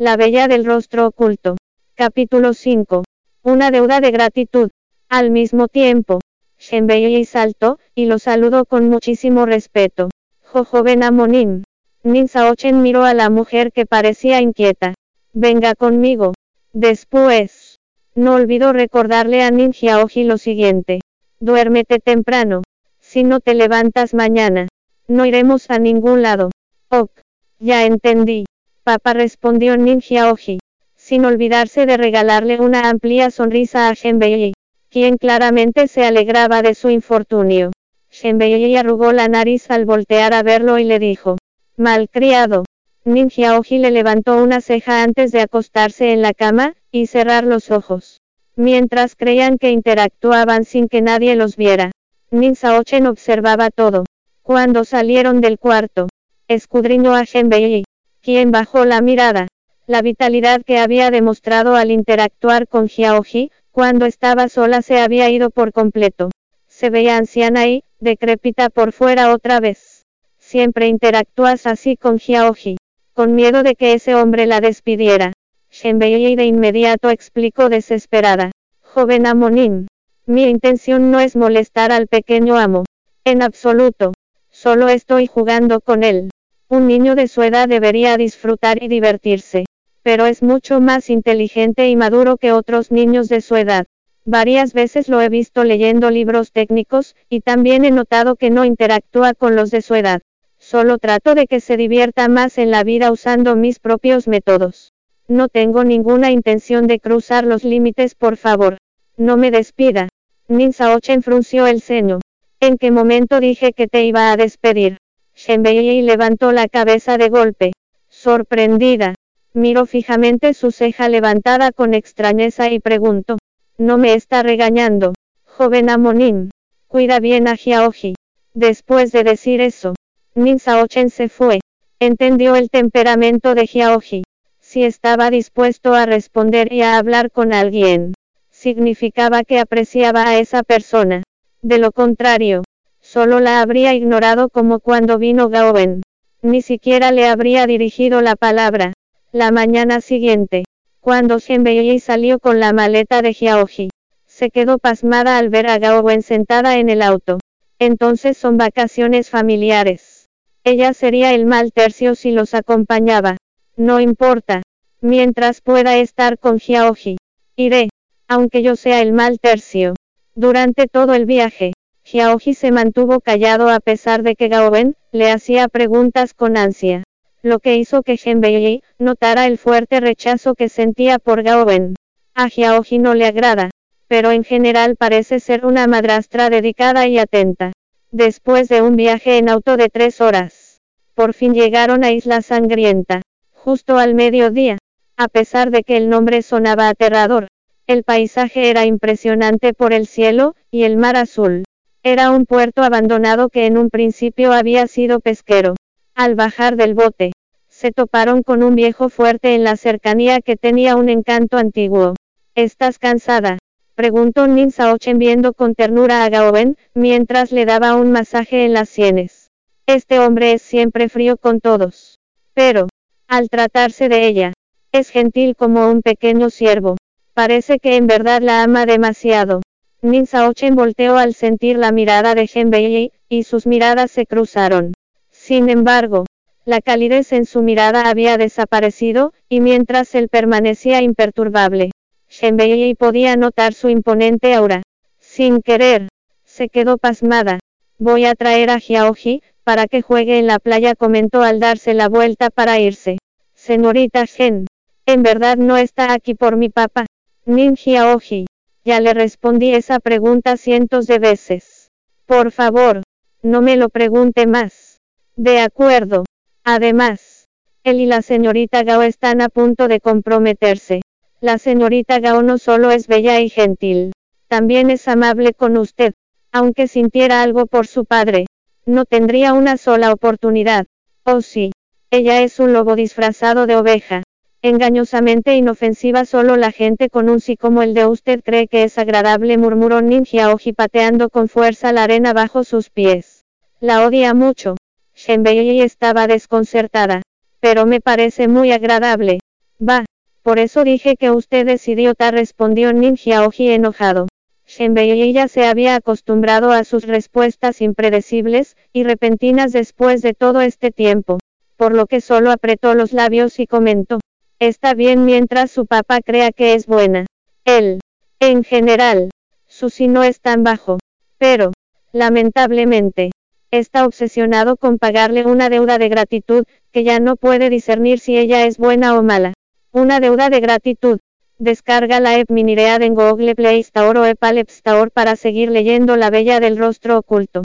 La bella del rostro oculto. Capítulo 5. Una deuda de gratitud. Al mismo tiempo, Shenbei saltó, y lo saludó con muchísimo respeto. Jo joven Amonin. Nin Saochen miró a la mujer que parecía inquieta. Venga conmigo. Después. No olvidó recordarle a Nin Xiaoji lo siguiente. Duérmete temprano. Si no te levantas mañana, no iremos a ningún lado. Ok. Ya entendí. Papá respondió Nin Xiaoji, sin olvidarse de regalarle una amplia sonrisa a Shenbei, quien claramente se alegraba de su infortunio. Shenbei arrugó la nariz al voltear a verlo y le dijo, Malcriado. Nin Xiaoji le levantó una ceja antes de acostarse en la cama, y cerrar los ojos. Mientras creían que interactuaban sin que nadie los viera. Nin Saochen observaba todo. Cuando salieron del cuarto, escudriñó a Shenbei, quien bajó la mirada. La vitalidad que había demostrado al interactuar con Xiaoji, cuando estaba sola se había ido por completo. Se veía anciana y, decrépita por fuera otra vez. Siempre interactúas así con Xiaoji, con miedo de que ese hombre la despidiera. Shenbei de inmediato explicó desesperada. Joven Amonin, mi intención no es molestar al pequeño amo. En absoluto. Solo estoy jugando con él. Un niño de su edad debería disfrutar y divertirse. Pero es mucho más inteligente y maduro que otros niños de su edad. Varias veces lo he visto leyendo libros técnicos, y también he notado que no interactúa con los de su edad. Solo trato de que se divierta más en la vida usando mis propios métodos. No tengo ninguna intención de cruzar los límites, por favor. No me despida. Nin Saochen frunció el ceño. ¿En qué momento dije que te iba a despedir? Shenbei levantó la cabeza de golpe. Sorprendida. Miró fijamente su ceja levantada con extrañeza y preguntó. ¿No me está regañando? Joven Amonin. Cuida bien a Xiaoji. Después de decir eso, Nin Saochen se fue. Entendió el temperamento de Xiaoji. Si estaba dispuesto a responder y a hablar con alguien, significaba que apreciaba a esa persona. De lo contrario, Solo la habría ignorado como cuando vino Gaowen. Ni siquiera le habría dirigido la palabra. La mañana siguiente, cuando Shenbei salió con la maleta de Xiaoji, se quedó pasmada al ver a Gaowen sentada en el auto. Entonces son vacaciones familiares. Ella sería el mal tercio si los acompañaba. No importa. Mientras pueda estar con Xiaoji. Iré. Aunque yo sea el mal tercio. Durante todo el viaje, Xiaoji se mantuvo callado a pesar de que Gaowen le hacía preguntas con ansia. Lo que hizo que Shenbei notara el fuerte rechazo que sentía por Gaowen. A Xiaoji no le agrada, pero en general parece ser una madrastra dedicada y atenta. Después de un viaje en auto de tres horas, por fin llegaron a Isla Sangrienta, justo al mediodía. A pesar de que el nombre sonaba aterrador, el paisaje era impresionante por el cielo y el mar azul. Era un puerto abandonado que en un principio había sido pesquero. Al bajar del bote, se toparon con un viejo fuerte en la cercanía que tenía un encanto antiguo. ¿Estás cansada? preguntó Nin Saochen viendo con ternura a Gaoben, mientras le daba un masaje en las sienes. Este hombre es siempre frío con todos. Pero, al tratarse de ella, es gentil como un pequeño siervo. Parece que en verdad la ama demasiado. Nin Saochen volteó al sentir la mirada de Shenbei, y sus miradas se cruzaron. Sin embargo, la calidez en su mirada había desaparecido, y mientras él permanecía imperturbable, Shenbei podía notar su imponente aura. Sin querer, se quedó pasmada. Voy a traer a Xiaoji, para que juegue en la playa comentó al darse la vuelta para irse. Señorita Shen, en verdad no está aquí por mi papá. Nin Xiaoji. Ya le respondí esa pregunta cientos de veces. Por favor, no me lo pregunte más. De acuerdo. Además, él y la señorita Gao están a punto de comprometerse. La señorita Gao no solo es bella y gentil, también es amable con usted. Aunque sintiera algo por su padre, no tendría una sola oportunidad. Oh sí, ella es un lobo disfrazado de oveja. Engañosamente inofensiva solo la gente con un sí como el de usted cree que es agradable murmuró Ninja Oji pateando con fuerza la arena bajo sus pies. La odia mucho. Shenbei estaba desconcertada. Pero me parece muy agradable. Va, por eso dije que usted es idiota, respondió Nin Xiaoji enojado. Shenbei ya se había acostumbrado a sus respuestas impredecibles y repentinas después de todo este tiempo, por lo que solo apretó los labios y comentó. Está bien mientras su papá crea que es buena. Él, en general, su sí no es tan bajo, pero, lamentablemente, está obsesionado con pagarle una deuda de gratitud, que ya no puede discernir si ella es buena o mala. Una deuda de gratitud. Descarga la app Miniread en Google Play Store o Apple App Store para seguir leyendo La Bella del Rostro Oculto.